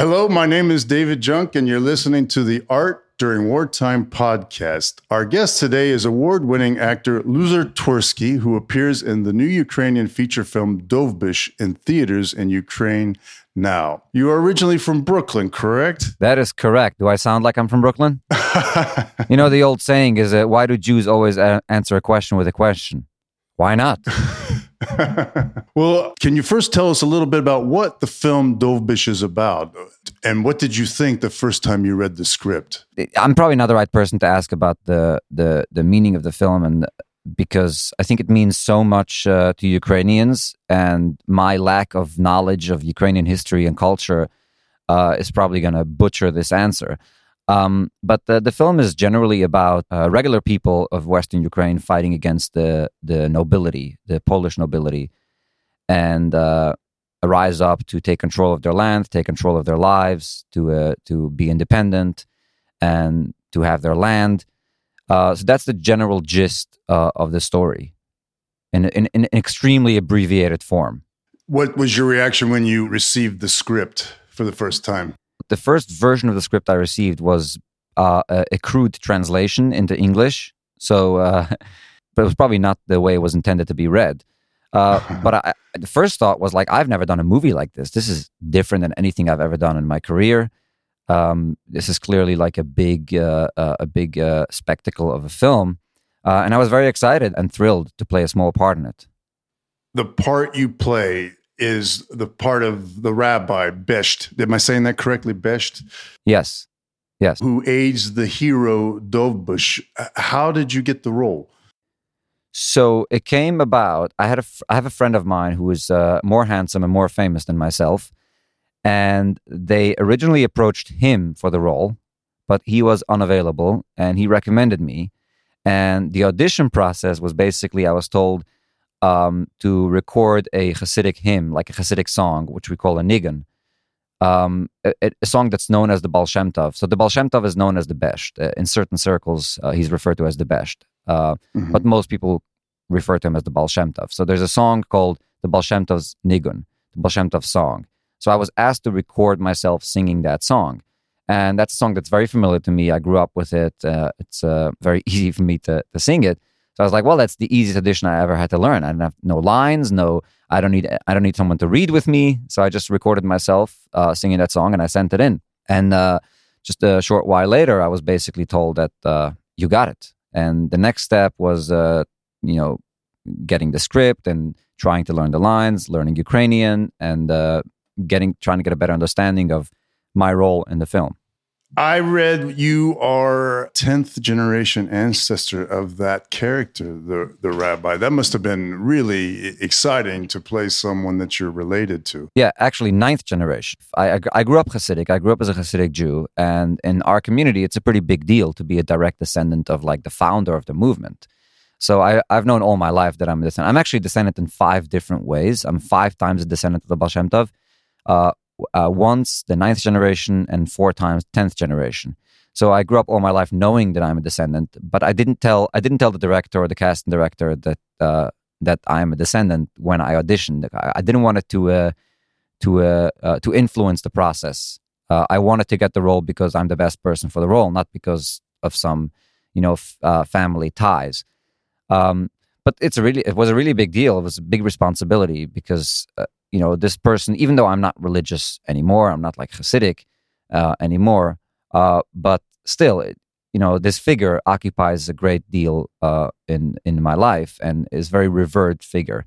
Hello, my name is David Junk, and you're listening to the Art During Wartime podcast. Our guest today is award winning actor Luzer Twersky, who appears in the new Ukrainian feature film Dovbush in theaters in Ukraine now. You are originally from Brooklyn, correct? That is correct. Do I sound like I'm from Brooklyn? you know, the old saying is that why do Jews always a- answer a question with a question? Why not? well, can you first tell us a little bit about what the film Dovbush is about? And what did you think the first time you read the script? I'm probably not the right person to ask about the the, the meaning of the film and because I think it means so much uh, to Ukrainians and my lack of knowledge of Ukrainian history and culture uh, is probably going to butcher this answer. Um, but the, the film is generally about uh, regular people of Western Ukraine fighting against the, the nobility, the Polish nobility, and uh, rise up to take control of their land, take control of their lives, to, uh, to be independent, and to have their land. Uh, so that's the general gist uh, of the story in, in, in an extremely abbreviated form. What was your reaction when you received the script for the first time? The first version of the script I received was uh, a, crude translation into English. So, uh, but it was probably not the way it was intended to be read. Uh, but I, the first thought was like, I've never done a movie like this. This is different than anything I've ever done in my career. Um, this is clearly like a big, uh, uh, a big uh, spectacle of a film, and I was very excited and thrilled to play a small part in it. The part you play is the part of the rabbi Besht. Am I saying that correctly? Besht. Yes. Yes. Who aids the hero Dovbush. How did you get the role? So it came about. I had a I have a friend of mine who is uh, more handsome and more famous than myself, and they originally approached him for the role, but he was unavailable, and he recommended me. And the audition process was basically I was told um, to record a Hasidic hymn, like a Hasidic song, which we call a nigun, um, a, a, song that's known as the Baal Shem Tov. So the Baal Shem Tov is known as the Besht. Uh, in certain circles, uh, he's referred to as the Besht, uh, mm-hmm. but most people refer to him as the Baal Shem Tov. So there's a song called the Baal Shem Tov's nigun, the Baal Shem Tov song. So I was asked to record myself singing that song. And that's a song that's very familiar to me. I grew up with it. Uh, it's uh, very easy for me to, to sing it. So I was like, well, that's the easiest audition I ever had to learn. I didn't have no lines, no. I don't need. I don't need someone to read with me. So I just recorded myself uh, singing that song and I sent it in. And uh, just a short while later, I was basically told that uh, you got it. And the next step was, uh, you know, getting the script and trying to learn the lines, learning Ukrainian, and uh, getting trying to get a better understanding of my role in the film. I read you are 10th generation ancestor of that character, the, the rabbi. That must have been really exciting to play someone that you're related to. Yeah, actually, ninth generation. I, I, I grew up Hasidic. I grew up as a Hasidic Jew. And in our community, it's a pretty big deal to be a direct descendant of like the founder of the movement. So I, I've known all my life that I'm a descendant. I'm actually descendant in five different ways. I'm five times a descendant of the Baal Shem Tov. Uh, uh, once the ninth generation and four times tenth generation. So I grew up all my life knowing that I'm a descendant, but I didn't tell I didn't tell the director or the casting director that uh, that I'm a descendant when I auditioned. I, didn't want it to uh, to uh, uh to influence the process. Uh, I wanted to get the role because I'm the best person for the role, not because of some you know f- uh, family ties. Um, but it's a really it was a really big deal. It was a big responsibility because you know, this person, even though I'm not religious anymore, I'm not like Hasidic uh, anymore, uh, but still, it, you know, this figure occupies a great deal uh, in in my life and is very revered figure.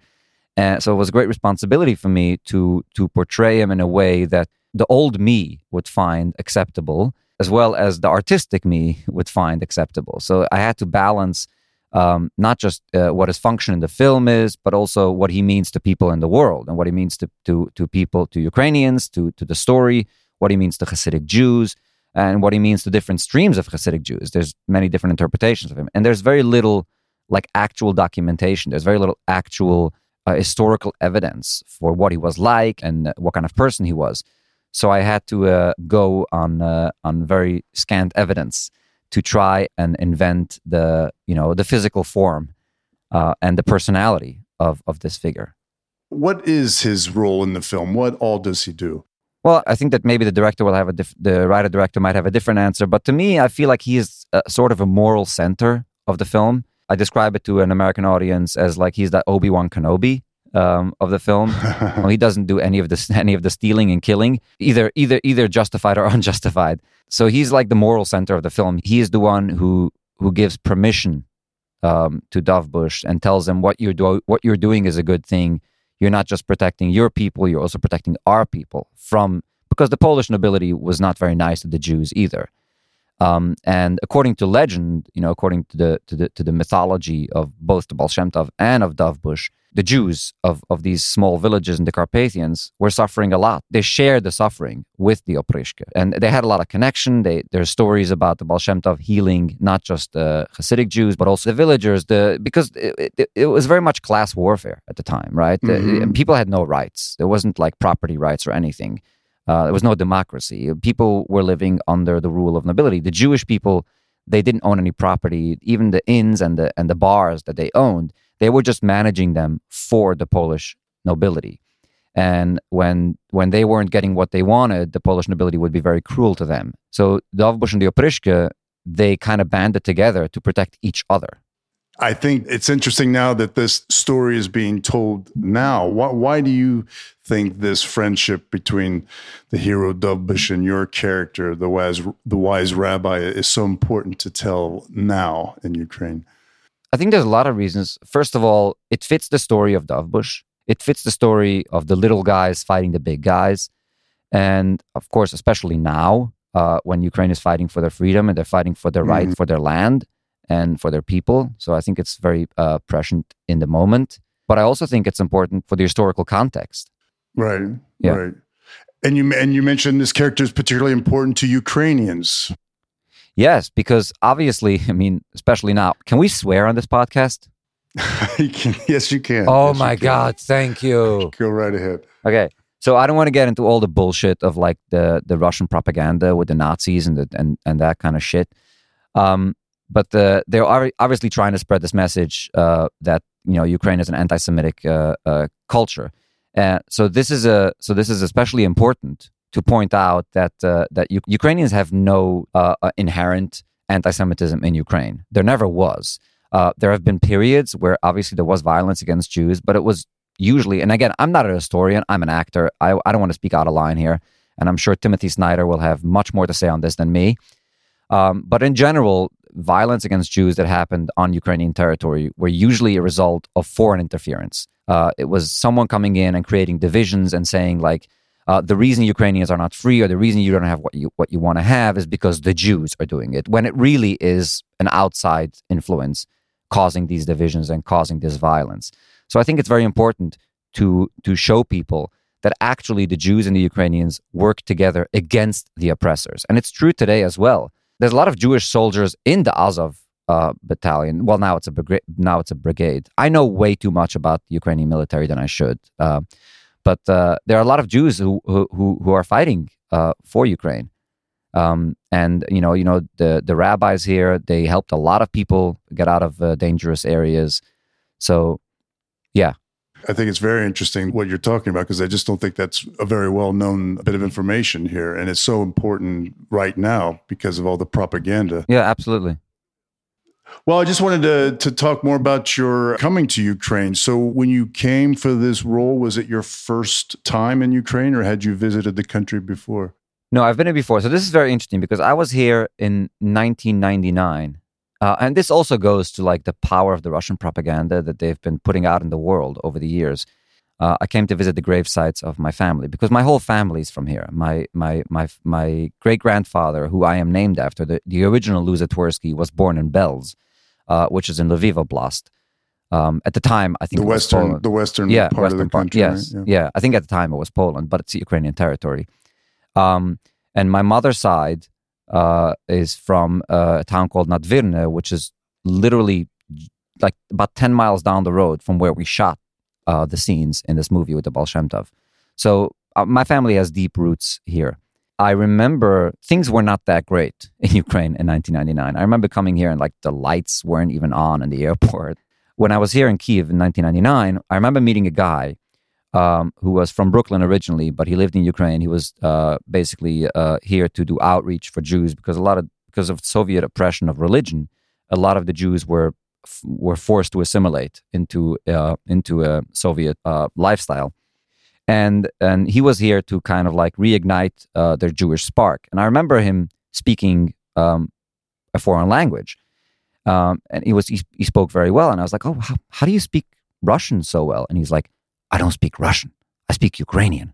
And so it was a great responsibility for me to to portray him in a way that the old me would find acceptable, as well as the artistic me would find acceptable. So I had to balance um, not just uh, what his function in the film is, but also what he means to people in the world and what he means to, to, to people, to Ukrainians, to, to the story, what he means to Hasidic Jews, and what he means to different streams of Hasidic Jews. There's many different interpretations of him. And there's very little like actual documentation. There's very little actual uh, historical evidence for what he was like and what kind of person he was. So I had to uh, go on uh, on very scant evidence to try and invent the you know the physical form uh, and the personality of of this figure. What is his role in the film? What all does he do? Well, I think that maybe the director will have a diff- the writer director might have a different answer, but to me, I feel like he is a, sort of a moral center of the film. I describe it to an American audience as like he's that Obi Wan Kenobi um, of the film. well, he doesn't do any of the any of the stealing and killing, either either either justified or unjustified. So he's like the moral center of the film. He is the one who who gives permission um, to Dovbush and tells them what you're do- what you're doing is a good thing. You're not just protecting your people; you're also protecting our people from because the Polish nobility was not very nice to the Jews either. Um, and according to legend, you know, according to the to the to the mythology of both the Baal Shem Tov and of Dovbush, the Jews of, of these small villages in the Carpathians were suffering a lot. They shared the suffering with the Oprishka, and they had a lot of connection. They, there's stories about the Baal Shem Tov healing not just the Hasidic Jews but also the villagers. The because it, it, it was very much class warfare at the time, right? Mm-hmm. The, people had no rights. There wasn't like property rights or anything. Uh, there was no democracy. People were living under the rule of nobility. The Jewish people, they didn't own any property. Even the inns and the and the bars that they owned, they were just managing them for the Polish nobility. And when when they weren't getting what they wanted, the Polish nobility would be very cruel to them. So the Dovbush and the Opryshka, they kind of banded together to protect each other. I think it's interesting now that this story is being told now. Why, why do you think this friendship between the hero Dovbush and your character, the wise, the wise rabbi, is so important to tell now in Ukraine? I think there's a lot of reasons. First of all, it fits the story of Dovbush. It fits the story of the little guys fighting the big guys. And of course, especially now, uh, when Ukraine is fighting for their freedom and they're fighting for their mm. right for their land and for their people. So I think it's very uh, present in the moment. But I also think it's important for the historical context. Right. Yeah. Right. And you and you mentioned this character is particularly important to Ukrainians. Yes, because obviously, I mean, especially now, can we swear on this podcast? you can, yes, you can. Oh yes, my God! Thank you. Go right ahead. Okay, so I don't want to get into all the bullshit of like the the Russian propaganda with the Nazis and the, and and that kind of shit. Um, but uh, they're obviously trying to spread this message uh, that you know Ukraine is an anti-Semitic uh, uh culture. Uh, so this is a so this is especially important to point out that uh, that U- Ukrainians have no inherent anti-Semitism in Ukraine. There never was. there have been periods where obviously there was violence against Jews, but it was usually. And again, I'm not a historian. I'm an actor. I, I don't want to speak out of line here, and I'm sure Timothy Snyder will have much more to say on this than me. Um, but in general, violence against Jews that happened on Ukrainian territory were usually a result of foreign interference. Uh, it was someone coming in and creating divisions and saying like, uh, the reason Ukrainians are not free or the reason you don't have what you what you want to have is because the Jews are doing it. When it really is an outside influence causing these divisions and causing this violence. So I think it's very important to to show people that actually the Jews and the Ukrainians work together against the oppressors, and it's true today as well there's a lot of Jewish soldiers in the Azov uh, battalion. Well, now it's a brigade. Now it's a brigade. I know way too much about the Ukrainian military than I should. Uh, but uh, there are a lot of Jews who who who are fighting uh, for Ukraine. Um, and you know, you know, the the rabbis here they helped a lot of people get out of uh, dangerous areas. So, yeah, I think it's very interesting what you're talking about because I just don't think that's a very well known bit of information here. And it's so important right now because of all the propaganda. Yeah, absolutely. Well, I just wanted to, to talk more about your coming to Ukraine. So, when you came for this role, was it your first time in Ukraine or had you visited the country before? No, I've been here before. So, this is very interesting because I was here in 1999 uh, and this also goes to like the power of the Russian propaganda that they've been putting out in the world over the years. Uh, I came to visit the grave sites of my family because my whole family is from here. My my my my great grandfather, who I am named after, the, the original Luzer Twersky, was born in Belz, uh, which is in Lviv Oblast. Um, at the time, I think the western the western yeah, part western of the country. Part, yes, right? yeah. yeah. I think at the time it was Poland, but it's Ukrainian territory. Um, and my mother's side, uh, is from a town called Nadvirne, which is literally like about 10 miles down the road from where we shot uh, the scenes in this movie with the Baal Shem Tov. So uh, my family has deep roots here. I remember things were not that great in Ukraine in 1999. I remember coming here and like the lights weren't even on in the airport. When I was here in Kiev in 1999, I remember meeting a guy um, who was from Brooklyn originally, but he lived in Ukraine. He was uh, basically uh, here to do outreach for Jews because a lot of because of Soviet oppression of religion, a lot of the Jews were were forced to assimilate into uh, into a Soviet uh, lifestyle, and and he was here to kind of like reignite uh, their Jewish spark. And I remember him speaking um, a foreign language, um, and he was he, he spoke very well. And I was like, oh, how, how do you speak Russian so well? And he's like, I don't speak Russian. I speak Ukrainian.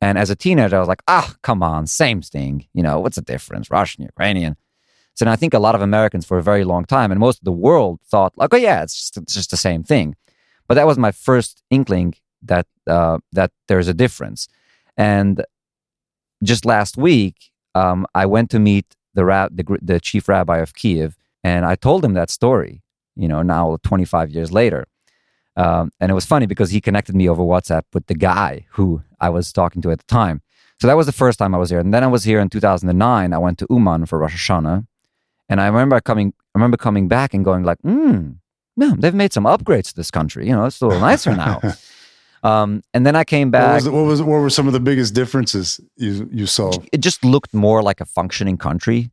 And as a teenager, I was like, ah, come on, same thing. You know, what's the difference? Russian, Ukrainian. So I think a lot of Americans for a very long time, and most of the world thought, like, oh yeah, it's just, it's just the same thing. But that was my first inkling that uh, that there's a difference. And just last week, um, I went to meet the, the the chief rabbi of Kiev, and I told him that story. You know, now 25 years later, um, and it was funny because he connected me over WhatsApp with the guy who I was talking to at the time. So that was the first time I was here. And then I was here in 2009. I went to Uman for Rosh Hashanah. And I remember coming, I remember coming back and going like, hmm, no, they've made some upgrades to this country. You know, it's a little nicer now. um, and then I came back. What, was, what, was, what were some of the biggest differences you, you saw? It just looked more like a functioning country.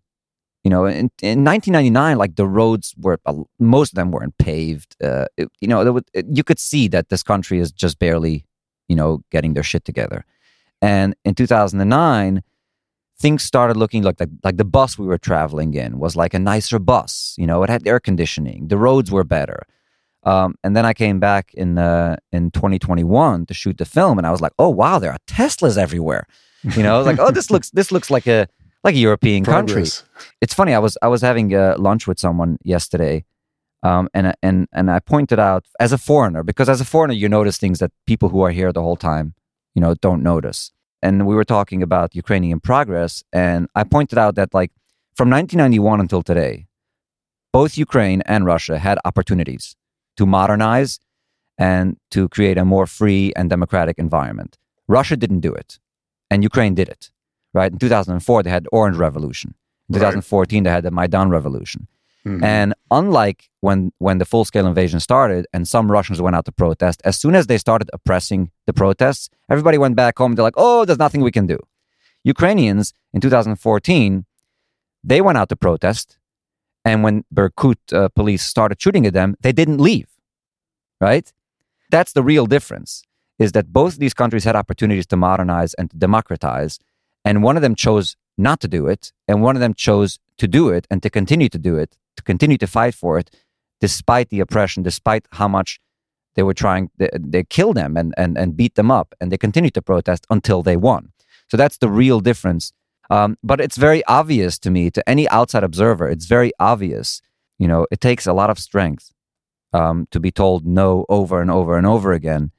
You know, in, in 1999, like the roads were, most of them weren't paved. Uh, it, you know, would, it, you could see that this country is just barely, you know, getting their shit together. And in 2009, things started looking like the, like the bus we were traveling in was like a nicer bus. You know, it had air conditioning, the roads were better. Um, and then I came back in uh, in 2021 to shoot the film, and I was like, "Oh wow, there are Teslas everywhere." You know, like, "Oh, this looks this looks like a like a European Progress. country. It's funny. I was I was having uh, lunch with someone yesterday, um, and and and I pointed out as a foreigner because as a foreigner you notice things that people who are here the whole time, you know, don't notice. And we were talking about Ukrainian progress, and I pointed out that like from 1991 until today, both Ukraine and Russia had opportunities to modernize and to create a more free and democratic environment. Russia didn't do it, and Ukraine did it right? In 2004, they had the Orange Revolution. In 2014, right. they had the Maidan Revolution. Mm-hmm. And unlike when when the full scale invasion started and some Russians went out to protest, as soon as they started oppressing the protests, everybody went back home. They're like, "Oh, there's nothing we can do." Ukrainians in 2014, they went out to protest, and when Berkut uh, police started shooting at them, they didn't leave. Right? That's the real difference. Is that both these countries had opportunities to modernize and to democratize, and one of them chose not to do it, and one of them chose to do it and to continue to do it, to continue to fight for it, despite the oppression, despite how much they were trying, they, they killed them and, and, and beat them up, and they continued to protest until they won. So that's the real difference. Um, but it's very obvious to me, to any outside observer, it's very obvious. You know, it takes a lot of strength um, to be told no over and over and over again,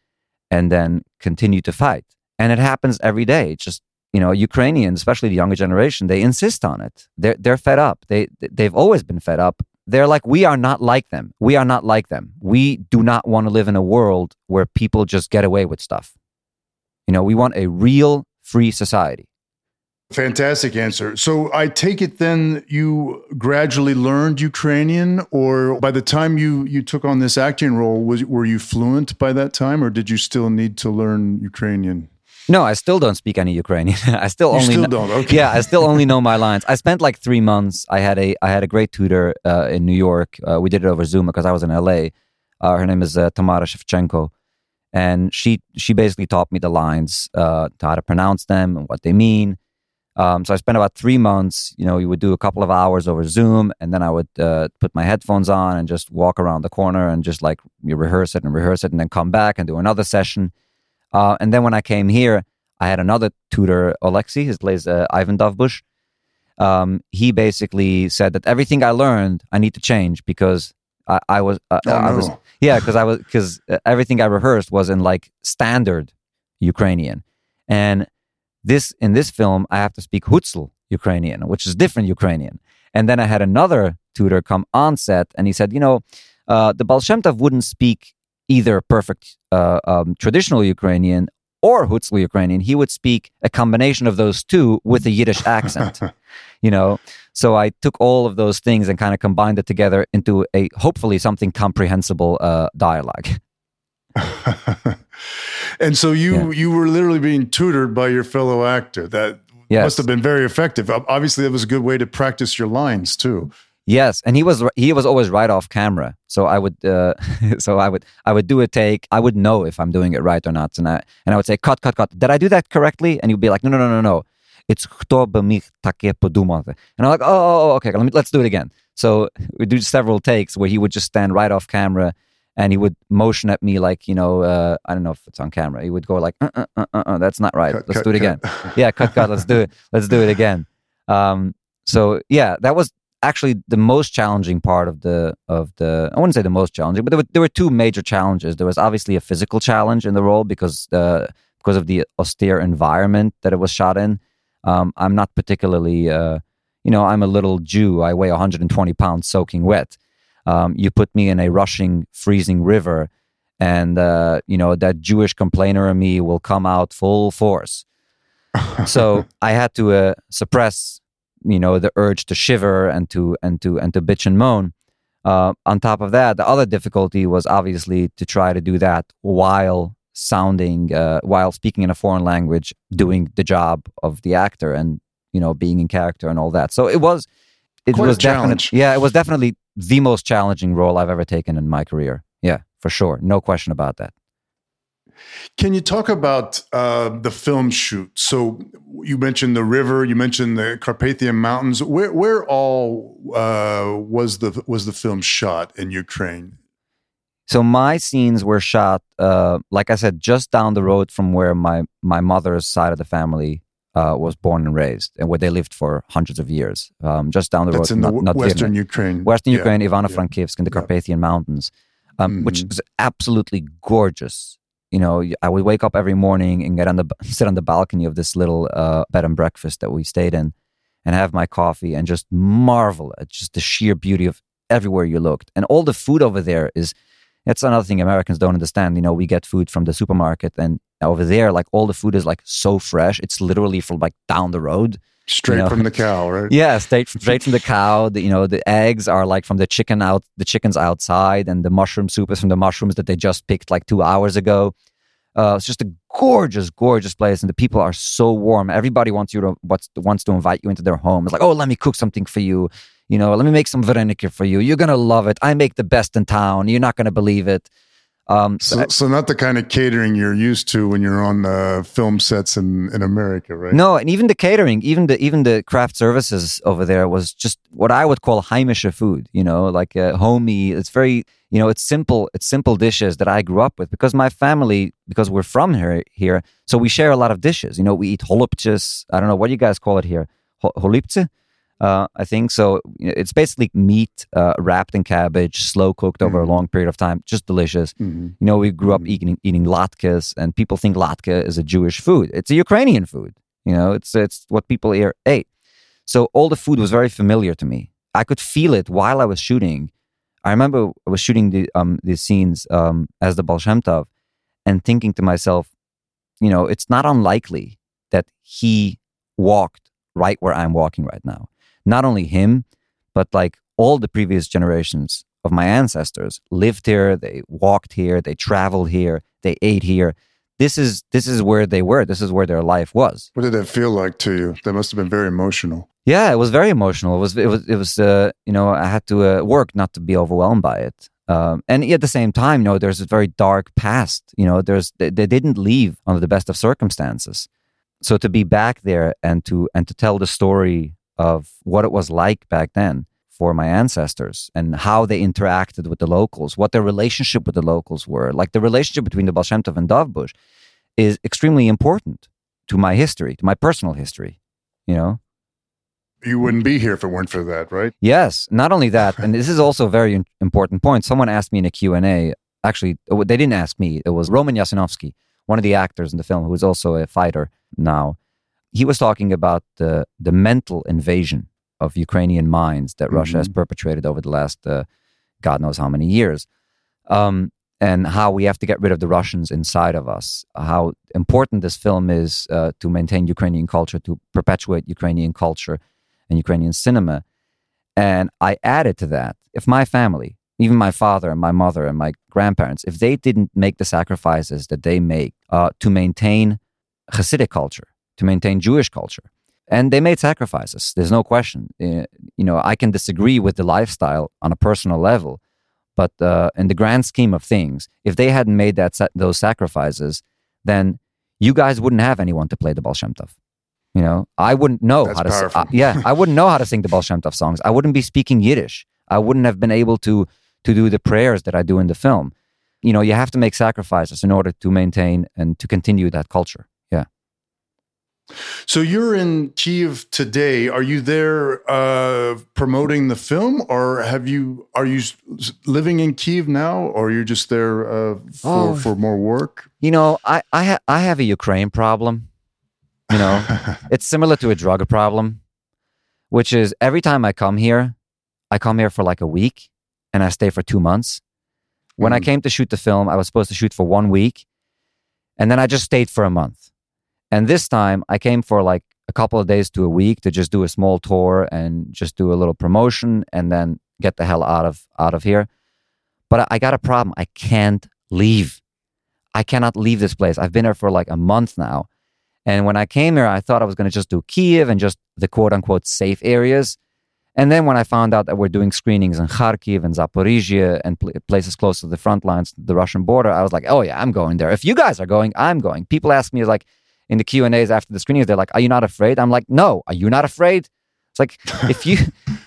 and then continue to fight. And it happens every day. It's just you know, Ukrainians, especially the younger generation, they insist on it. They're they're fed up. They they've always been fed up. They're like, we are not like them. We are not like them. We do not want to live in a world where people just get away with stuff. You know, we want a real free society. Fantastic answer. So I take it then you gradually learned Ukrainian, or by the time you you took on this acting role, was were you fluent by that time, or did you still need to learn Ukrainian? No, I still don't speak any Ukrainian. I still you only still don't. Okay. Yeah, I still only know my lines. I spent like three months. I had a I had a great tutor uh, in New York. Uh, we did it over Zoom because I was in LA. Uh, her name is uh, Tamara Shevchenko, and she she basically taught me the lines, uh, how to pronounce them and what they mean. Um, so I spent about three months. You know, we would do a couple of hours over Zoom, and then I would uh, put my headphones on and just walk around the corner and just like you rehearse it and rehearse it, and then come back and do another session. Uh, and then when I came here, I had another tutor, Alexei, who plays uh, Ivan Dovbush. Um, he basically said that everything I learned, I need to change because I, I was, uh, oh, I no. was, yeah, because I was, because uh, everything I rehearsed was in like standard Ukrainian, and this in this film I have to speak Hutsul Ukrainian, which is different Ukrainian. And then I had another tutor come on set, and he said, you know, uh, the Baal Shem Tov wouldn't speak either perfect uh, um, traditional Ukrainian or Hutsul Ukrainian. He would speak a combination of those two with a Yiddish accent. you know, so I took all of those things and kind of combined it together into a hopefully something comprehensible uh, dialogue. and so you yeah. you were literally being tutored by your fellow actor. That yes. must have been very effective. Obviously, that was a good way to practice your lines too. Yes, and he was he was always right off camera. So I would uh, so I would I would do a take. I would know if I'm doing it right or not, and I and I would say cut cut cut. Did I do that correctly? And you'd be like no no no no no. It's хто by mich. And I'm like oh, oh, oh okay let me, let's do it again. So we do several takes where he would just stand right off camera and he would motion at me like you know uh, I don't know if it's on camera. He would go like uh uh uh uh, uh that's not right. Cut, let's cut, do it cut. again. yeah cut cut. Let's do it. Let's do it again. Um, so yeah, that was actually the most challenging part of the of the. I wouldn't say the most challenging, but there were there were two major challenges. There was obviously a physical challenge in the role because uh, because of the austere environment that it was shot in. Um, I'm not particularly, uh, you know, I'm a little Jew. I weigh 120 pounds soaking wet um, you put me in a rushing, freezing river, and uh, you know that Jewish complainer in me will come out full force. so I had to uh, suppress, you know, the urge to shiver and to and to and to bitch and moan. Uh, on top of that, the other difficulty was obviously to try to do that while sounding, uh, while speaking in a foreign language, doing the job of the actor, and you know, being in character and all that. So it was, it Quite was definitely, yeah, it was definitely the most challenging role I've ever taken in my career. Yeah, for sure. No question about that. Can you talk about uh, the film shoot? So you mentioned the river, you mentioned the Carpathian Mountains. Where, where all uh, was the was the film shot in Ukraine? So my scenes were shot, uh, like I said, just down the road from where my my mother's side of the family uh, was born and raised, and where they lived for hundreds of years, um, just down the That's road. in not, the not Western Ukraine. Western yeah. Ukraine, Ivano-Frankivsk, in the Carpathian Mountains, um, mm-hmm. which is absolutely gorgeous. You know, I would wake up every morning and get on the sit on the balcony of this little uh, bed and breakfast that we stayed in, and have my coffee and just marvel at just the sheer beauty of everywhere you looked, and all the food over there is. That's another thing Americans don't understand. You know, we get food from the supermarket, and over there, like all the food is like so fresh. It's literally from like down the road. Straight you know? from the cow, right? Yeah, straight straight from the cow. The, you know, the eggs are like from the chicken out, the chickens outside, and the mushroom soup is from the mushrooms that they just picked like two hours ago. Uh, it's just a gorgeous, gorgeous place, and the people are so warm. Everybody wants you to wants, wants to invite you into their home. It's like, oh, let me cook something for you. You know, let me make some varenyky for you. You're gonna love it. I make the best in town. You're not gonna believe it. Um, so, so, so, not the kind of catering you're used to when you're on uh, film sets in, in America, right? No, and even the catering, even the even the craft services over there was just what I would call heimische food. You know, like uh, homey. It's very, you know, it's simple. It's simple dishes that I grew up with because my family, because we're from here, here, so we share a lot of dishes. You know, we eat holupches. I don't know what you guys call it here, holipce. Uh, I think so. It's basically meat uh, wrapped in cabbage, slow cooked mm-hmm. over a mm-hmm. long period of time, just delicious. Mm-hmm. You know, we grew up mm-hmm. eating eating latkes, and people think latke is a Jewish food. It's a Ukrainian food. You know, it's it's what people here ate. So all the food was very familiar to me. I could feel it while I was shooting. I remember I was shooting the um these scenes um as the Baal Shem Tov, and thinking to myself, you know, it's not unlikely that he walked right where I'm walking right now not only him, but like all the previous generations of my ancestors lived here, they walked here, they traveled here, they ate here. This is this is where they were. This is where their life was. What did that feel like to you? That must have been very emotional. Yeah, it was very emotional. It was it was it was uh, you know I had to uh, work not to be overwhelmed by it. Um, and at the same time, you know, there's a very dark past. You know, there's they, they didn't leave under the best of circumstances. So to be back there and to and to tell the story of what it was like back then for my ancestors and how they interacted with the locals, what their relationship with the locals were. Like the relationship between the Baal Shem Tov and Dovbush is extremely important to my history, to my personal history, you know? You wouldn't be here if it weren't for that, right? Yes. Not only that, and this is also a very important point. Someone asked me in a Q&A, actually, they didn't ask me. It was Roman Yasinovsky, one of the actors in the film, who is also a fighter now he was talking about the the mental invasion of Ukrainian minds that mm-hmm. Russia has mm-hmm. perpetrated over the last uh, God knows how many years, um, and how we have to get rid of the Russians inside of us. How important this film is uh, to maintain Ukrainian culture, to perpetuate Ukrainian culture and Ukrainian cinema. And I added to that, if my family, even my father and my mother and my grandparents, if they didn't make the sacrifices that they make uh, to maintain Hasidic culture, to maintain Jewish culture, and they made sacrifices. There's no question. Uh, you know, I can disagree with the lifestyle on a personal level, but uh, in the grand scheme of things, if they hadn't made that those sacrifices, then you guys wouldn't have anyone to play the Baal Shem Tov. You know, I wouldn't know That's how to. Powerful. Uh, yeah, I wouldn't know how to sing the Baal Shem Tov songs. I wouldn't be speaking Yiddish. I wouldn't have been able to to do the prayers that I do in the film. You know, you have to make sacrifices in order to maintain and to continue that culture. So you're in Kiev today. Are you there uh, promoting the film, or have you are you living in Kiev now, or you're just there uh, for oh, for more work? You know, I I, ha- I have a Ukraine problem. You know, it's similar to a drug problem, which is every time I come here, I come here for like a week and I stay for two months. When mm. I came to shoot the film, I was supposed to shoot for one week, and then I just stayed for a month. And this time, I came for like a couple of days to a week to just do a small tour and just do a little promotion, and then get the hell out of out of here. But I got a problem. I can't leave. I cannot leave this place. I've been here for like a month now. And when I came here, I thought I was going to just do Kiev and just the quote unquote safe areas. And then when I found out that we're doing screenings in Kharkiv and Zaporizhzhia and pl- places close to the front lines, the Russian border, I was like, oh yeah, I'm going there. If you guys are going, I'm going. People ask me like in the Q and A's after the screenings, they're like, are you not afraid? I'm like, no. Are you not afraid? It's like if you,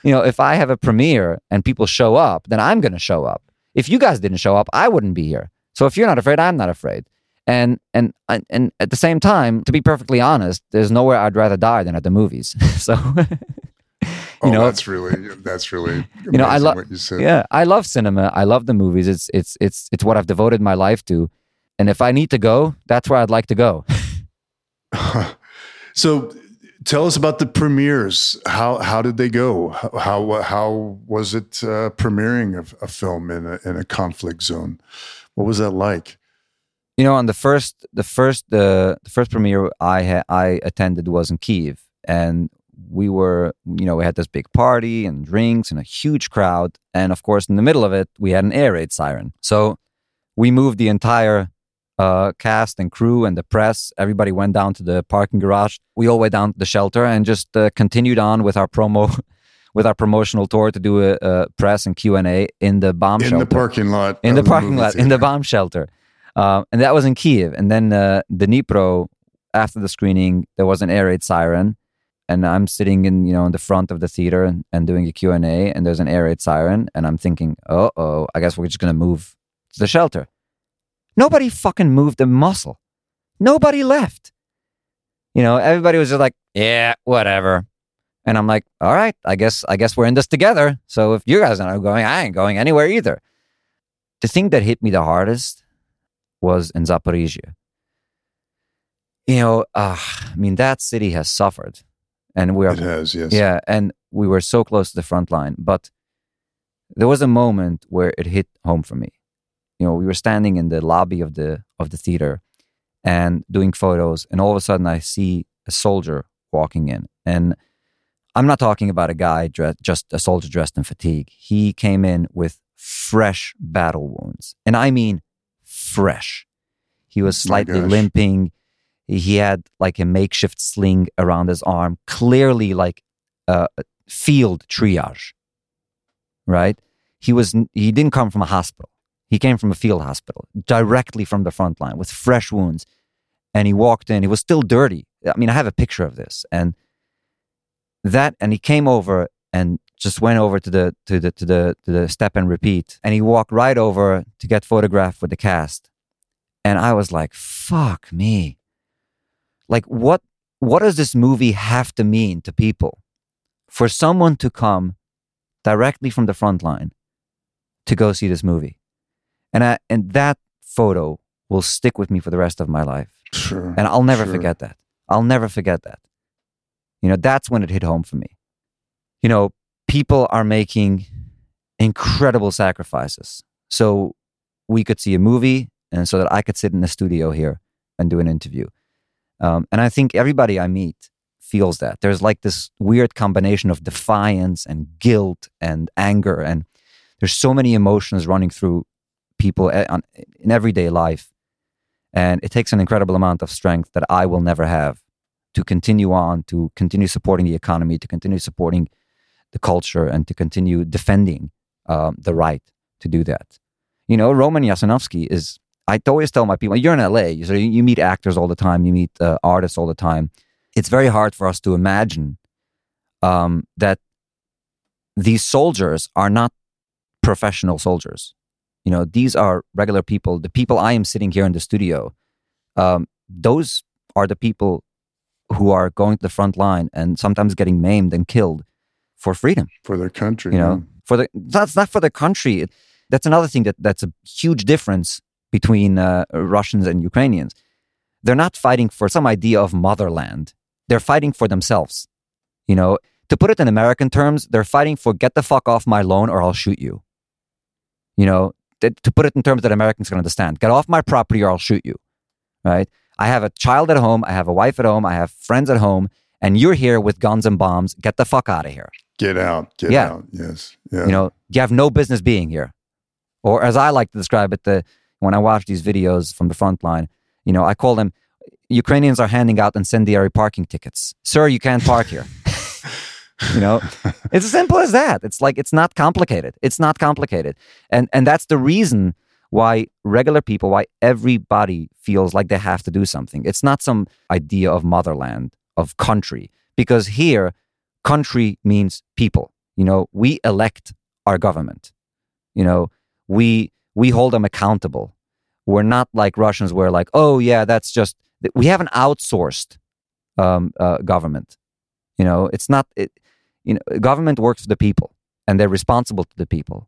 you know, if I have a premiere and people show up, then I'm going to show up. If you guys didn't show up, I wouldn't be here. So if you're not afraid, I'm not afraid. And and and at the same time, to be perfectly honest, there's nowhere I'd rather die than at the movies. so you oh, know, that's really that's really you know I love what you said. yeah I love cinema. I love the movies. It's it's it's it's what I've devoted my life to, and if I need to go, that's where I'd like to go. so, tell us about the premieres. How how did they go? How how was it uh, premiering a, a film in a in a conflict zone? What was that like? You know, on the first the first the, the first premiere I ha- I attended was in Kiev, and we were, you know, we had this big party and drinks and a huge crowd. And of course, in the middle of it, we had an air raid siren. So we moved the entire uh, cast and crew and the press. Everybody went down to the parking garage. We all went down to the shelter and just uh, continued on with our promo. with our promotional tour to do a, a press and Q and A in the bomb shelter in shelter. the parking lot. In the parking lot, theater. in the bomb shelter, uh, and that was in Kiev. And then uh, the Dnipro, after the screening, there was an air raid siren, and I'm sitting in you know in the front of the theater and, and doing a Q&A and there's an air raid siren and I'm thinking, oh, "Oh, I guess we're just going to move to the shelter." Nobody fucking moved a muscle. Nobody left. You know, everybody was just like, "Yeah, whatever." And I'm like, "All right, I guess I guess we're in this together. So if you guys are not going, I ain't going anywhere either." The thing that hit me the hardest was in Zaporizhzhia. You know, uh, I mean, that city has suffered and we are it has yes yeah and we were so close to the front line but there was a moment where it hit home for me you know we were standing in the lobby of the of the theater and doing photos and all of a sudden i see a soldier walking in. And i'm not talking about a guy dressed just a soldier dressed in fatigue. He came in with fresh battle wounds. And i mean fresh. He was slightly limping. He had like a makeshift sling around his arm, clearly like a field triage, right? He was he didn't come from a hospital. He came from a field hospital, directly from the front line with fresh wounds. And he walked in. He was still dirty. I mean, I have a picture of this, and that. And he came over and just went over to the to the to the to the step and repeat. And he walked right over to get photographed with the cast. And I was like, "Fuck me." like what what does this movie have to mean to people for someone to come directly from the front line to go see this movie and I, and that photo will stick with me for the rest of my life sure and i'll never sure. forget that i'll never forget that you know that's when it hit home for me you know people are making incredible sacrifices so we could see a movie and so that i could sit in the studio here and do an interview um, and I think everybody I meet feels that. There's like this weird combination of defiance and guilt and anger. And there's so many emotions running through people in everyday life. And it takes an incredible amount of strength that I will never have to continue on, to continue supporting the economy, to continue supporting the culture, and to continue defending um, the right to do that. You know, Roman Yasinovsky is, I always tell my people, you're in LA, so you meet actors all the time, you meet uh, artists all the time. It's very hard for us to imagine um, that these soldiers are not professional soldiers. You know, these are regular people. The people I am sitting here in the studio, um, those are the people who are going to the front line and sometimes getting maimed and killed for freedom for their country. You know, for the that's not for the country. That's another thing that that's a huge difference between uh, Russians and Ukrainians. They're not fighting for some idea of motherland. They're fighting for themselves. You know, to put it in American terms, they're fighting for get the fuck off my lawn or I'll shoot you. You know, to put it in terms that Americans can understand, get off my property or I'll shoot you. Right? I have a child at home, I have a wife at home, I have friends at home, and you're here with guns and bombs. Get the fuck out of here. Get out. Get yeah. out. Yes. Yeah. You know, you have no business being here. Or as I like to describe it, the when I watch these videos from the front line, you know, I call them Ukrainians are handing out incendiary parking tickets. Sir, you can't park here. You know? It's as simple as that. It's like it's not complicated. It's not complicated. And and that's the reason why regular people why everybody feels like they have to do something. It's not some idea of motherland of country. Because here country means people. You know we elect our government. You know we we hold them accountable. We're not like russians where like oh yeah that's just we have an outsourced um, uh, government. You know it's not it, you know, government works for the people and they're responsible to the people.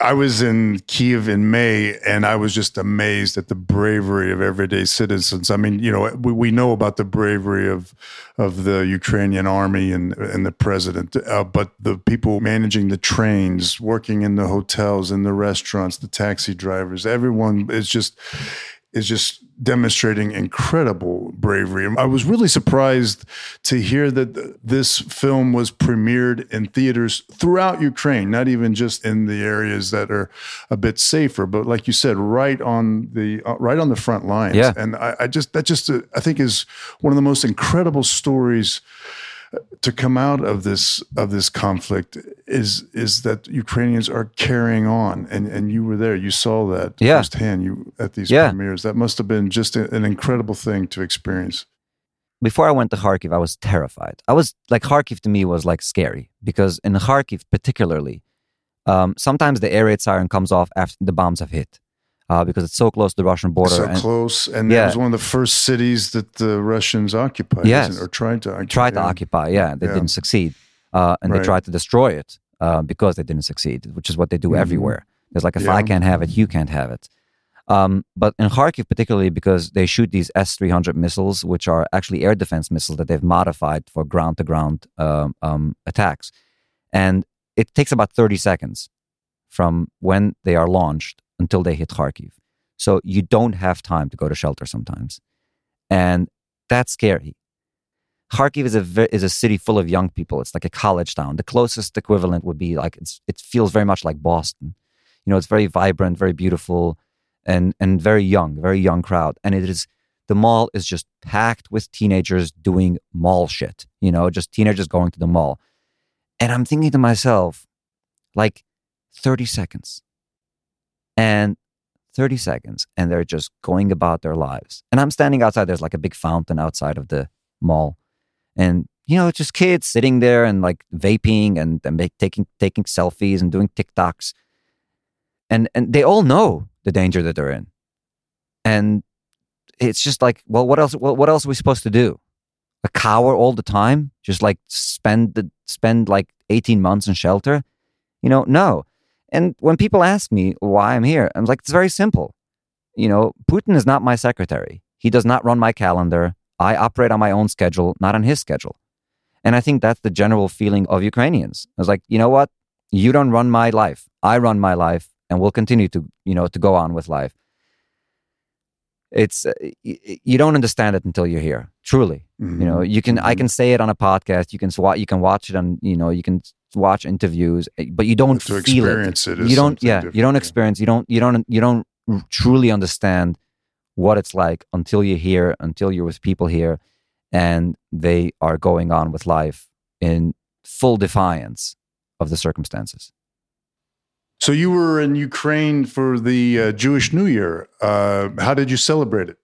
I was in Kiev in May and I was just amazed at the bravery of everyday citizens. I mean, you know, we, we know about the bravery of of the Ukrainian army and and the president, uh, but the people managing the trains, working in the hotels, in the restaurants, the taxi drivers, everyone is just is just demonstrating incredible bravery. I was really surprised to hear that this film was premiered in theaters throughout Ukraine, not even just in the areas that are a bit safer, but like you said, right on the uh, right on the front lines. Yeah. And I, I just that just uh, I think is one of the most incredible stories to come out of this of this conflict is is that Ukrainians are carrying on, and and you were there, you saw that yeah. firsthand. You at these yeah. premieres, that must have been just a, an incredible thing to experience. Before I went to Kharkiv, I was terrified. I was like Kharkiv to me was like scary because in Kharkiv, particularly, um, sometimes the air raid siren comes off after the bombs have hit uh, because it's so close to the Russian border. So and, close, and yeah. it was one of the first cities that the Russians occupied, yes. or tried to occupy. Tried to occupy, yeah. They yeah. didn't succeed, uh, and right. they tried to destroy it uh, because they didn't succeed, which is what they do mm-hmm. everywhere. It's like if yeah. I can't have it, you can't have it. Um, but in Kharkiv, particularly because they shoot these S 300 missiles, which are actually air defense missiles that they've modified for ground to ground attacks. And it takes about 30 seconds from when they are launched until they hit Kharkiv. So you don't have time to go to shelter sometimes. And that's scary. Kharkiv is a is a city full of young people. It's like a college town. The closest equivalent would be like it's it feels very much like Boston. You know, it's very vibrant, very beautiful, and and very young, very young crowd. And it is the mall is just packed with teenagers doing mall shit. You know, just teenagers going to the mall. And I'm thinking to myself, like, 30 seconds and 30 seconds and they're just going about their lives. And I'm standing outside, there's like a big fountain outside of the mall. And, you know, just kids sitting there and like vaping and, and make, taking, taking selfies and doing TikToks. And, and they all know the danger that they're in. And it's just like, well, what else, what, what else are we supposed to do? A cower all the time? Just like spend the, spend like 18 months in shelter? You know, no. And when people ask me why I'm here, I'm like, it's very simple. You know, Putin is not my secretary. He does not run my calendar. I operate on my own schedule, not on his schedule. And I think that's the general feeling of Ukrainians. I was like, you know what? You don't run my life. I run my life and we'll continue to, you know, to go on with life. It's uh, you don't understand it until you're here. Truly, mm-hmm. you know, you can. Mm-hmm. I can say it on a podcast. You can swat you can watch it on. You know, you can watch interviews, eh, but you don't to feel it. it you don't. Yeah, you don't experience. You don't. You don't. You don't truly understand what it's like until you're here, until you're with people here, and they are going on with life in full defiance of the circumstances. So you were in Ukraine for the uh, Jewish New Year. Uh, how did you celebrate it?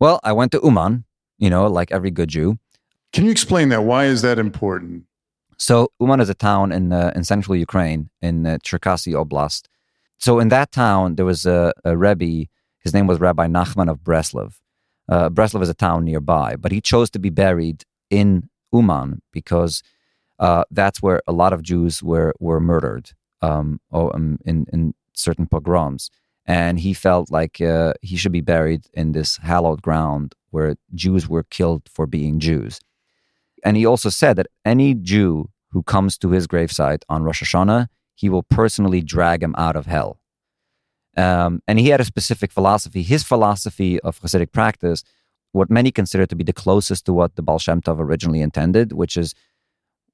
Well, I went to Uman, you know, like every good Jew. Can you explain that? Why is that important? So Uman is a town in uh, in central Ukraine, in uh, Cherkasy Oblast. So in that town, there was a, a Rebbe. His name was Rabbi Nachman of Breslov. Uh, Breslov is a town nearby, but he chose to be buried in Uman because uh, that's where a lot of Jews were were murdered um, oh, um, in in certain pogroms, and he felt like uh, he should be buried in this hallowed ground where Jews were killed for being Jews. And he also said that any Jew who comes to his gravesite on Rosh Hashanah, he will personally drag him out of hell. Um, and he had a specific philosophy. His philosophy of Hasidic practice, what many consider to be the closest to what the Baal Shem Tov originally intended, which is,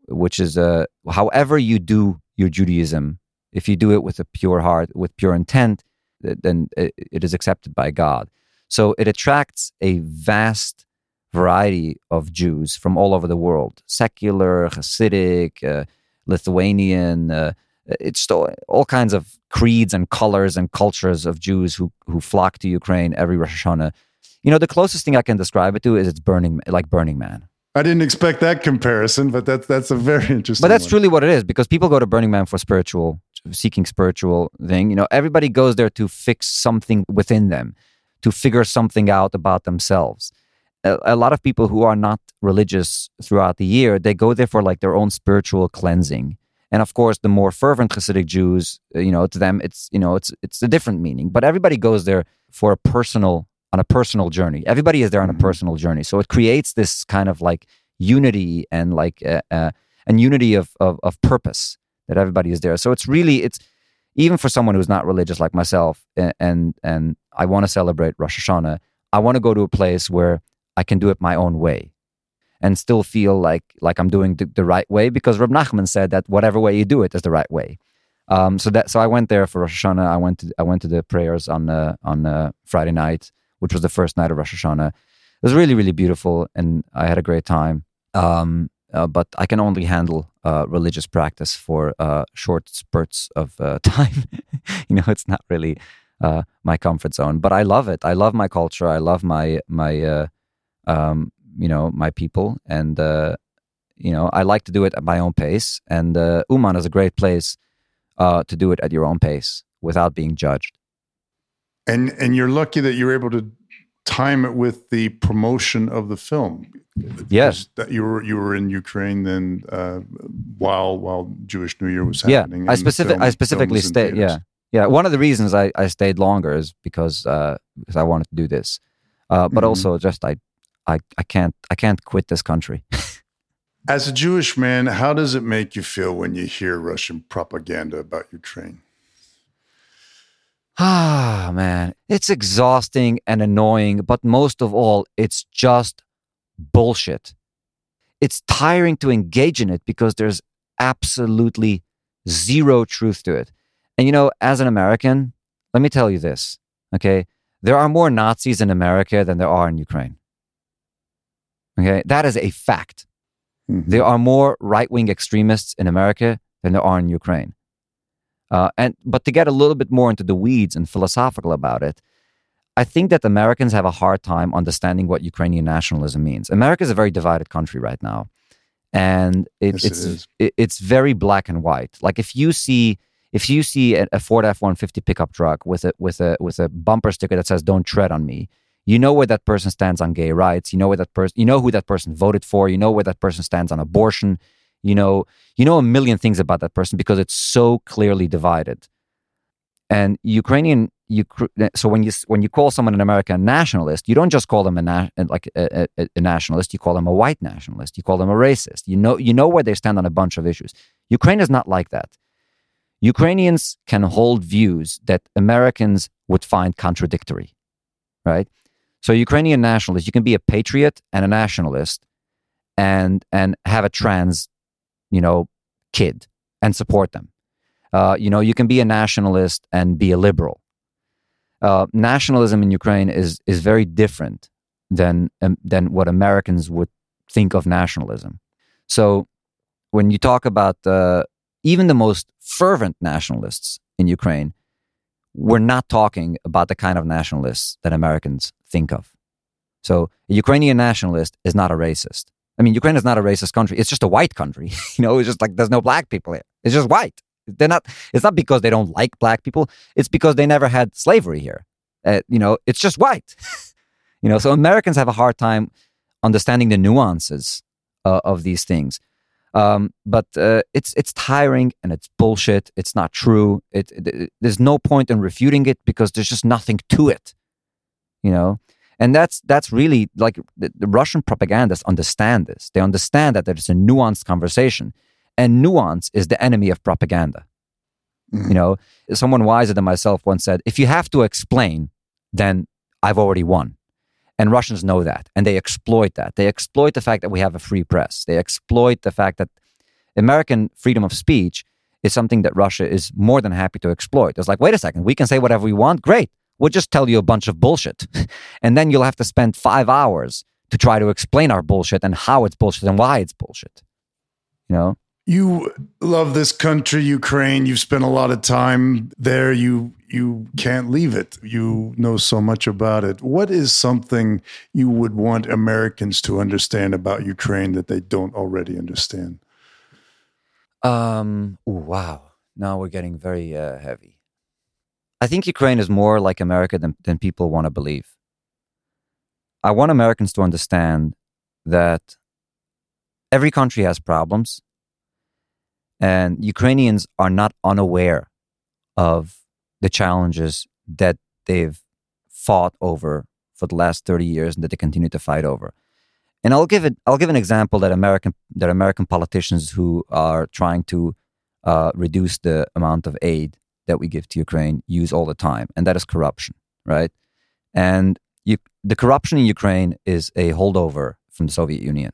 which is, uh, however you do your Judaism, if you do it with a pure heart, with pure intent, then it is accepted by God. So it attracts a vast variety of Jews from all over the world secular, Hasidic, uh, Lithuanian. Uh, it's all kinds of creeds and colors and cultures of Jews who, who flock to Ukraine every Rosh Hashanah. You know, the closest thing I can describe it to is it's burning, like Burning Man. I didn't expect that comparison, but that's that's a very interesting. But that's one. truly what it is because people go to Burning Man for spiritual, seeking spiritual thing. You know, everybody goes there to fix something within them, to figure something out about themselves. A, a lot of people who are not religious throughout the year, they go there for like their own spiritual cleansing. And of course, the more fervent Hasidic Jews, uh, you know, to them, it's you know, it's it's a different meaning. But everybody goes there for a personal on a personal journey. Everybody is there on a mm-hmm. personal journey. So it creates this kind of like unity and like uh, uh, and unity of, of, of purpose that everybody is there. So it's really it's even for someone who's not religious like myself and and, and I want to celebrate Rosh Hashanah. I want to go to a place where I can do it my own way and still feel like like I'm doing the, the right way because Reb Nachman said that whatever way you do it is the right way. Um, so that so I went there for Rosh Hashanah. I went to I went to the prayers on uh, on uh, Friday night which was the first night of Rosh Hashanah. It was really, really beautiful, and I had a great time. Um, uh, but I can only handle uh, religious practice for uh, short spurts of uh, time. you know, it's not really uh, my comfort zone, but I love it. I love my culture. I love my my uh, um, you know my people, and you know I like to do it at my own pace. And Uman is a great place to do it at your own pace without being judged and and you're lucky that you're able to time it with the promotion of the film. Yes, that you were you were in Ukraine then uh, while while Jewish New Year was happening. Yeah, I specific film, I specifically stayed. Yeah, yeah. One of the reasons I, I stayed longer is because uh, because I wanted to do this, uh, but mm-hmm. also just I I I can't I can't quit this country. As a Jewish man, how does it make you feel when you hear Russian propaganda about Ukraine? Ah, man, it's exhausting and annoying, but most of all, it's just bullshit. It's tiring to engage in it because there's absolutely zero truth to it. And you know, as an American, let me tell you this, okay? There are more Nazis in America than there are in Ukraine. Okay? That is a fact. Mm-hmm. There are more right wing extremists in America than there are in Ukraine. Uh, and but to get a little bit more into the weeds and philosophical about it, I think that Americans have a hard time understanding what Ukrainian nationalism means. America is a very divided country right now, and it, yes, it's it it's very black and white. Like if you see if you see a, a Ford F one fifty pickup truck with a with a with a bumper sticker that says "Don't tread on me," you know where that person stands on gay rights. You know where that person you know who that person voted for. You know where that person stands on abortion you know you know a million things about that person because it's so clearly divided. And ukrainian you so when you when you call someone an american nationalist you don't just call them a like a, a, a, nationalist you call them a white nationalist you call them a racist. You know you know where they stand on a bunch of issues. Ukraine is not like that. Ukrainians can hold views that americans would find contradictory right? So Ukrainian nationalist, you can be a patriot and a nationalist, and and have a trans, you know, kid and support them. Uh, you know, you can be a nationalist and be a liberal. Uh, nationalism in Ukraine is is very different than um, than what Americans would think of nationalism. So when you talk about uh, even the most fervent nationalists in Ukraine, we're not talking about the kind of nationalists that Americans think of. So a Ukrainian nationalist is not a racist. I mean, Ukraine is not a racist country. It's just a white country. you know, it's just like there's no black people here. It's just white. They're not. It's not because they don't like black people. It's because they never had slavery here. Uh, you know, it's just white. you know, so Americans have a hard time understanding the nuances uh, of these things. Um, but uh, it's it's tiring and it's bullshit. It's not true. It, it, there's no point in refuting it because there's just nothing to it. You know, and that's that's really like the, the Russian propagandists understand this. They understand that there's a nuanced conversation, and nuance is the enemy of propaganda. Mm-hmm. You know, someone wiser than myself once said, "If you have to explain, then I've already won." And Russians know that, and they exploit that. They exploit the fact that we have a free press. They exploit the fact that American freedom of speech is something that Russia is more than happy to exploit. It's like, wait a second, we can say whatever we want. Great. We'll just tell you a bunch of bullshit. and then you'll have to spend five hours to try to explain our bullshit and how it's bullshit and why it's bullshit. You know? You love this country, Ukraine. You've spent a lot of time there. You you can't leave it. You know so much about it. What is something you would want Americans to understand about Ukraine that they don't already understand? Um. Ooh, wow. Now we're getting very uh, heavy. I think Ukraine is more like America than, than people want to believe. I want Americans to understand that every country has problems and Ukrainians are not unaware of the challenges that they've fought over for the last 30 years and that they continue to fight over. And I'll give it I'll give an example that American that American politicians who are trying to uh, reduce the amount of aid that we give to Ukraine use all the time, and that is corruption, right? And you, the corruption in Ukraine is a holdover from the Soviet Union.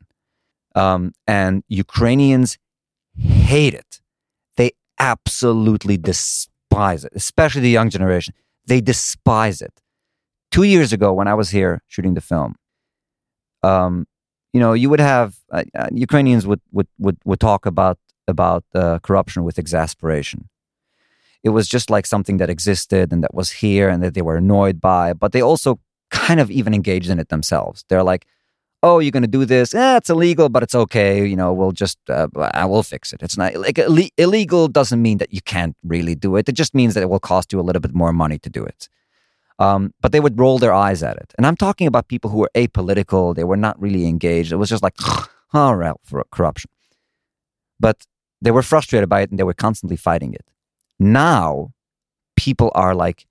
Um, and Ukrainians hate it. They absolutely despise it, especially the young generation. They despise it. Two years ago, when I was here shooting the film, um, you know, you would have uh, uh, Ukrainians would, would would would talk about about uh, corruption with exasperation. It was just like something that existed and that was here and that they were annoyed by, but they also kind of even engaged in it themselves. They're like, oh, you're going to do this. Eh, it's illegal, but it's okay. You know, we'll just, uh, I will fix it. It's not like Ill- illegal doesn't mean that you can't really do it. It just means that it will cost you a little bit more money to do it. Um, but they would roll their eyes at it. And I'm talking about people who were apolitical. They were not really engaged. It was just like, all right, for corruption. But they were frustrated by it and they were constantly fighting it. Now, people are like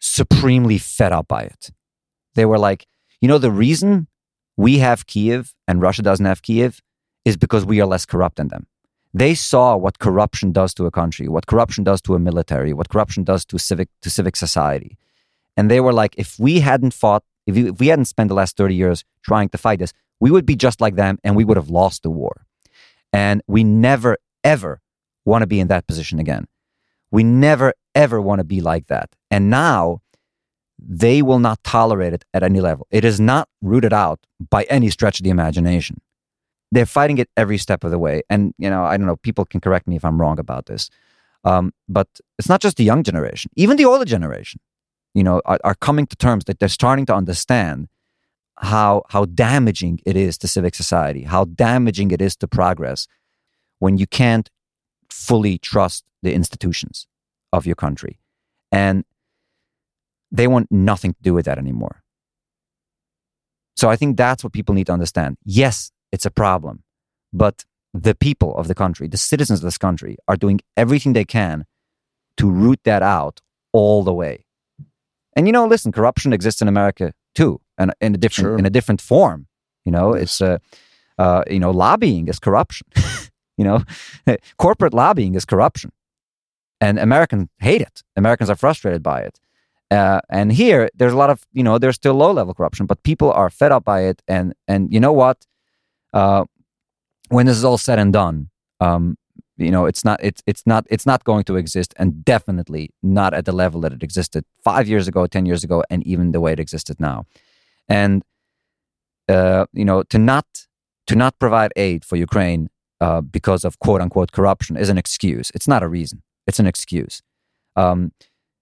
supremely fed up by it. They were like, you know, the reason we have Kiev and Russia doesn't have Kiev is because we are less corrupt than them. They saw what corruption does to a country, what corruption does to a military, what corruption does to civic to civic society. And they were like, if we hadn't fought, if if we hadn't spent the last 30 years trying to fight this, we would be just like them and we would have lost the war. And we never, ever want to be in that position again. We never, ever want to be like that. And now they will not tolerate it at any level. It is not rooted out by any stretch of the imagination. They're fighting it every step of the way. And, you know, I don't know, people can correct me if I'm wrong about this. Um, but it's not just the young generation, even the older generation, you know, are, are coming to terms that they're starting to understand how, how damaging it is to civic society, how damaging it is to progress when you can't fully trust the institutions of your country. And they want nothing to do with that anymore. So I think that's what people need to understand. Yes, it's a problem, but the people of the country, the citizens of this country, are doing everything they can to root that out all the way. And you know, listen, corruption exists in America too, and in a different sure. in a different form. You know, it's uh, uh, you know, lobbying is corruption. you know, corporate lobbying is corruption, and Americans hate it. Americans are frustrated by it. Uh, and here, there's a lot of you know, there's still low level corruption, but people are fed up by it. And and you know what? Uh, when this is all said and done, um, you know, it's not it's it's not it's not going to exist, and definitely not at the level that it existed five years ago, ten years ago, and even the way it existed now. And uh, you know, to not to not provide aid for Ukraine uh, because of quote unquote corruption is an excuse. It's not a reason. It's an excuse. Um,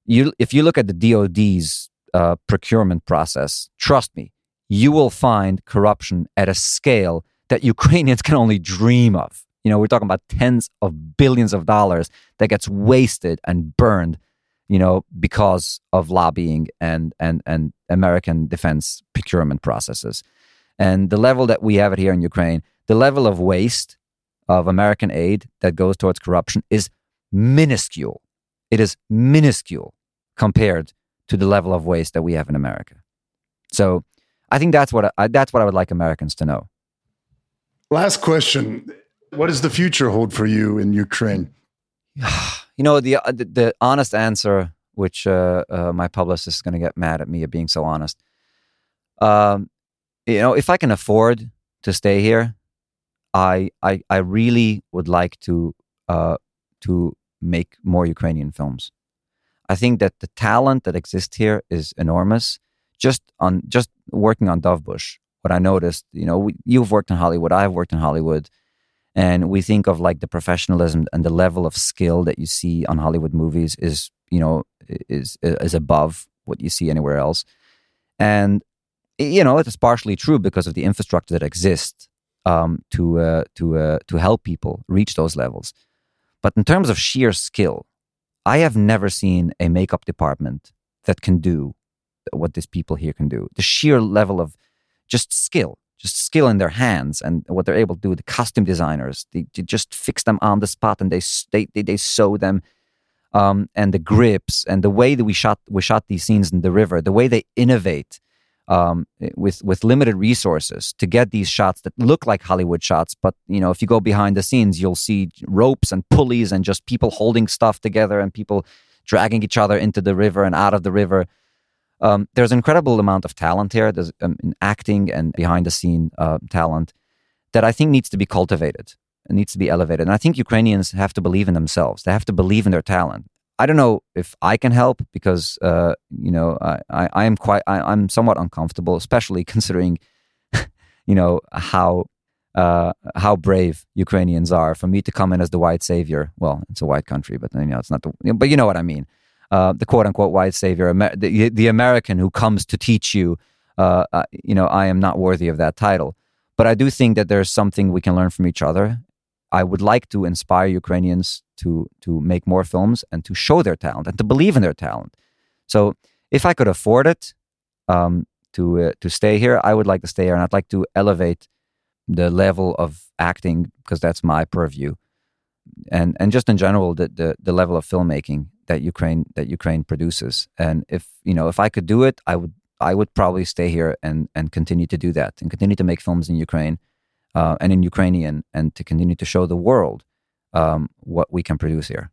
you, if you look at the DoD's uh, procurement process, trust me, you will find corruption at a scale that Ukrainians can only dream of. You know, we're talking about tens of billions of dollars that gets wasted and burned, you know, because of lobbying and and and American defense procurement processes. And the level that we have it here in Ukraine, the level of waste of American aid that goes towards corruption is minuscule. It is minuscule compared to the level of waste that we have in America. So I think that's what I, that's what I would like Americans to know. Last question: What does the future hold for you in Ukraine? You know the the, the honest answer, which uh, uh, my publicist is going to get mad at me at being so honest. Um, you know, if I can afford to stay here, I I, I really would like to uh, to make more Ukrainian films. I think that the talent that exists here is enormous. Just on just working on Dovbush, what I noticed, you know, we, you've worked in Hollywood, I've worked in Hollywood, and we think of like the professionalism and the level of skill that you see on Hollywood movies is, you know, is is above what you see anywhere else. And you know, it's partially true because of the infrastructure that exists um, to uh, to uh, to help people reach those levels. But in terms of sheer skill, I have never seen a makeup department that can do what these people here can do. The sheer level of just skill, just skill in their hands and what they're able to do. The costume designers, they, they just fix them on the spot and they they they, they sew them. Um, and the grips and the way that we shot we shot these scenes in the river, the way they innovate um, with with limited resources to get these shots that look like Hollywood shots. But you know, if you go behind the scenes, you'll see ropes and pulleys and just people holding stuff together and people dragging each other into the river and out of the river. Um, there's an incredible amount of talent here. There's um, acting and behind the scene uh, talent that I think needs to be cultivated. It needs to be elevated. And I think Ukrainians have to believe in themselves. They have to believe in their talent. I don't know if I can help because uh, you know I, I, I am quite I, am somewhat uncomfortable, especially considering you know how uh, how brave Ukrainians are. For me to come in as the white savior, well, it's a white country, but you know it's not the but you know what I mean. Uh, the quote unquote white savior, Amer- the, the American who comes to teach you. Uh, uh, you know, I am not worthy of that title, but I do think that there's something we can learn from each other, I would like to inspire Ukrainians to to make more films and to show their talent and to believe in their talent. So if I could afford it um, to uh, to stay here, I would like to stay here, and I'd like to elevate the level of acting because that's my purview, and and just in general the, the the level of filmmaking that Ukraine that Ukraine produces. And if you know if I could do it, I would I would probably stay here and and continue to do that and continue to make films in Ukraine uh, and in Ukrainian, and to continue to show the world um, what we can produce here.